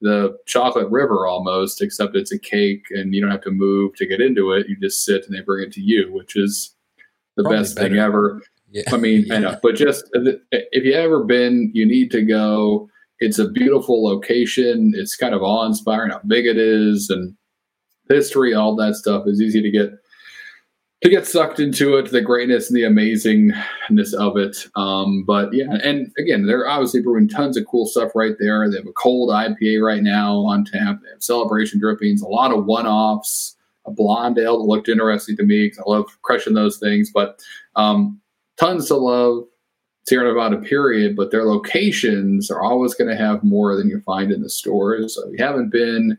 the chocolate river almost, except it's a cake and you don't have to move to get into it. You just sit and they bring it to you, which is the Probably best thing ever. Yeah. I mean, I know, but just if you ever been, you need to go. It's a beautiful location. It's kind of awe inspiring how big it is and history, all that stuff is easy to get to get sucked into it, the greatness and the amazingness of it. Um, but yeah, and again, they're obviously brewing tons of cool stuff right there. They have a cold IPA right now on tap. They have celebration drippings, a lot of one offs, a blonde ale that looked interesting to me because I love crushing those things. But um, tons to love. Sierra Nevada, period, but their locations are always going to have more than you find in the stores. So if you haven't been,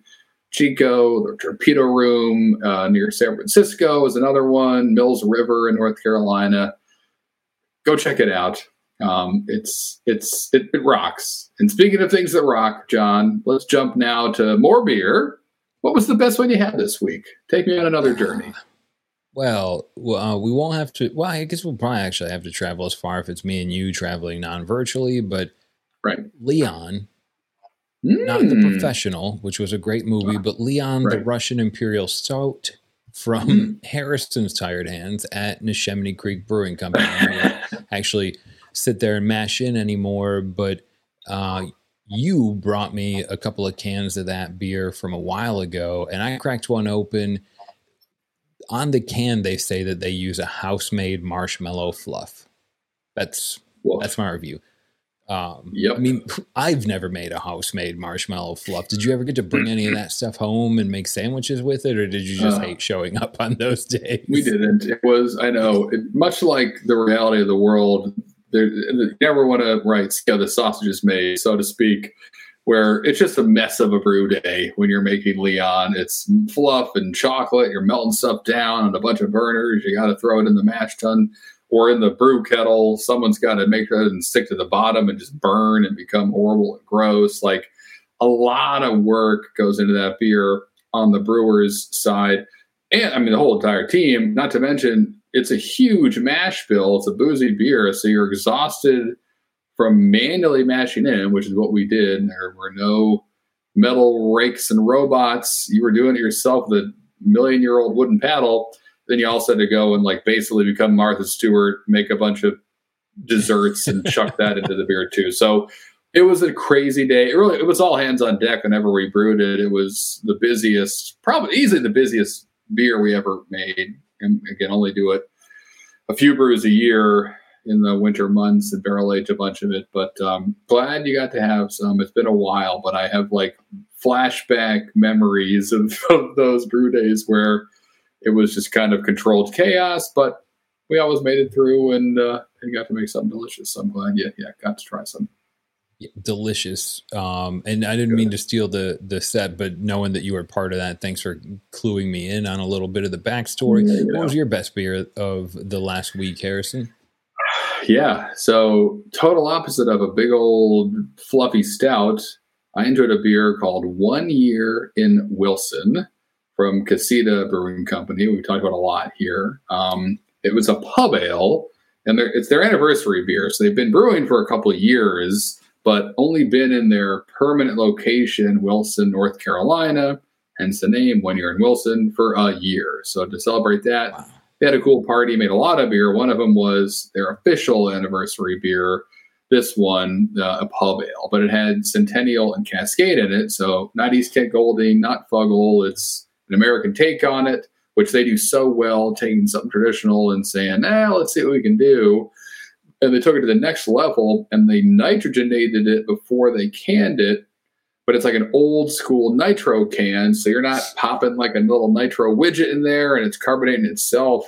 Chico, the Torpedo Room uh, near San Francisco is another one. Mills River in North Carolina. Go check it out. Um, it's it's it, it rocks. And speaking of things that rock, John, let's jump now to more beer. What was the best one you had this week? Take me on another journey. Well, uh, we won't have to. Well, I guess we'll probably actually have to travel as far if it's me and you traveling non-virtually. But Right. Leon, not the Mm. professional, which was a great movie, but Leon, the Russian Imperial Stout from Mm. Harrison's Tired Hands at Neshaminy Creek Brewing Company. I don't actually sit there and mash in anymore, but uh, you brought me a couple of cans of that beer from a while ago, and I cracked one open. On the can, they say that they use a house-made marshmallow fluff. That's Woof. that's my review. Um, Yep. I mean, I've never made a house-made marshmallow fluff. Did you ever get to bring any of that stuff home and make sandwiches with it, or did you just Uh, hate showing up on those days? We didn't. It was, I know, it, much like the reality of the world, there, you never want to write see how the sausage is made, so to speak, where it's just a mess of a brew day when you're making Leon. It's fluff and chocolate. You're melting stuff down on a bunch of burners. You got to throw it in the mash tun or in the brew kettle. Someone's got to make that and stick to the bottom and just burn and become horrible and gross. Like a lot of work goes into that beer on the brewer's side and I mean the whole entire team. Not to mention, it's a huge mash bill. It's a boozy beer, so you're exhausted from manually mashing in, which is what we did. There were no metal rakes and robots. You were doing it yourself with a million year old wooden paddle. Then you also had to go and like basically become Martha Stewart, make a bunch of desserts and chuck that into the beer too. So it was a crazy day. It really it was all hands on deck whenever we brewed it. It was the busiest, probably easily the busiest beer we ever made. And again, only do it a few brews a year in the winter months and barrel age a bunch of it. But um, glad you got to have some. It's been a while, but I have like flashback memories of, of those brew days where it was just kind of controlled chaos, but we always made it through and, uh, and got to make something delicious. So I'm glad you yeah, got to try some. Yeah, delicious. Um, and I didn't mean to steal the the set, but knowing that you were part of that, thanks for cluing me in on a little bit of the backstory. Yeah. What was your best beer of the last week, Harrison? Yeah, so total opposite of a big old fluffy stout. I enjoyed a beer called One Year in Wilson from Casita Brewing Company. We've talked about a lot here. Um, it was a pub ale, and it's their anniversary beer. So they've been brewing for a couple of years but only been in their permanent location, Wilson, North Carolina, hence the name, one year in Wilson, for a year. So to celebrate that, wow. they had a cool party, made a lot of beer. One of them was their official anniversary beer. This one, uh, a pub ale, but it had Centennial and Cascade in it. So not East Kent Golding, not Fuggle. It's an American take on it, which they do so well, taking something traditional and saying, "Ah, let's see what we can do." and they took it to the next level and they nitrogenated it before they canned it but it's like an old school nitro can so you're not popping like a little nitro widget in there and it's carbonating itself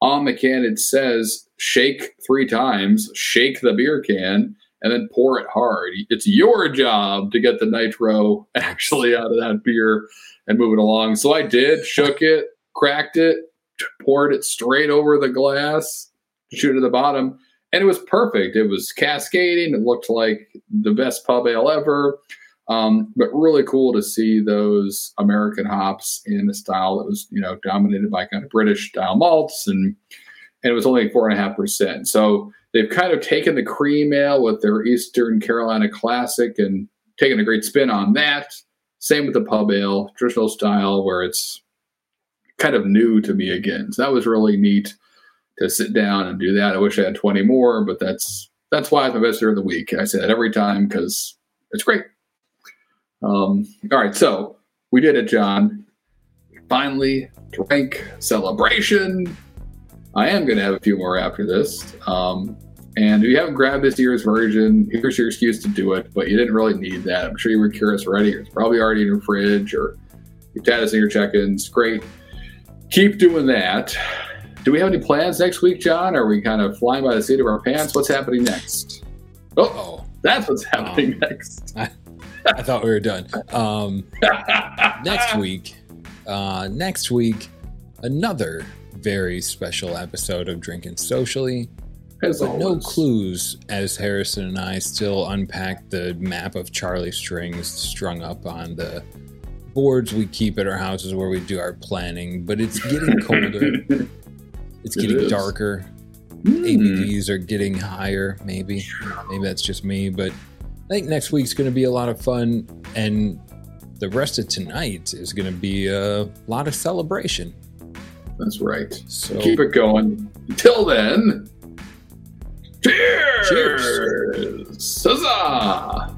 on the can it says shake three times shake the beer can and then pour it hard it's your job to get the nitro actually out of that beer and move it along so i did shook it cracked it poured it straight over the glass shoot to the bottom and it was perfect. It was cascading. It looked like the best pub ale ever. Um, but really cool to see those American hops in a style that was, you know, dominated by kind of British style malts, and and it was only four and a half percent. So they've kind of taken the cream ale with their Eastern Carolina Classic and taken a great spin on that. Same with the pub ale, traditional style, where it's kind of new to me again. So that was really neat to sit down and do that. I wish I had 20 more, but that's that's why my best of the week. I say that every time because it's great. Um, all right, so we did it, John. Finally, drink celebration. I am going to have a few more after this. Um, and if you haven't grabbed this year's version, here's your excuse to do it, but you didn't really need that. I'm sure you were curious already. It's probably already in your fridge or you've had us in your check ins. Great. Keep doing that. Do we have any plans next week, John? Are we kind of flying by the seat of our pants? What's happening next? Oh, that's what's happening um, next. I, I, thought we were done. Um, next week, uh, next week, another very special episode of Drinking Socially. As but always. no clues as Harrison and I still unpack the map of Charlie strings strung up on the boards we keep at our houses where we do our planning. But it's getting colder. It's getting it darker. Mm. ABVs are getting higher, maybe. Maybe that's just me, but I think next week's going to be a lot of fun. And the rest of tonight is going to be a lot of celebration. That's right. So keep it going. Until then, cheers! Cheers! Huzzah!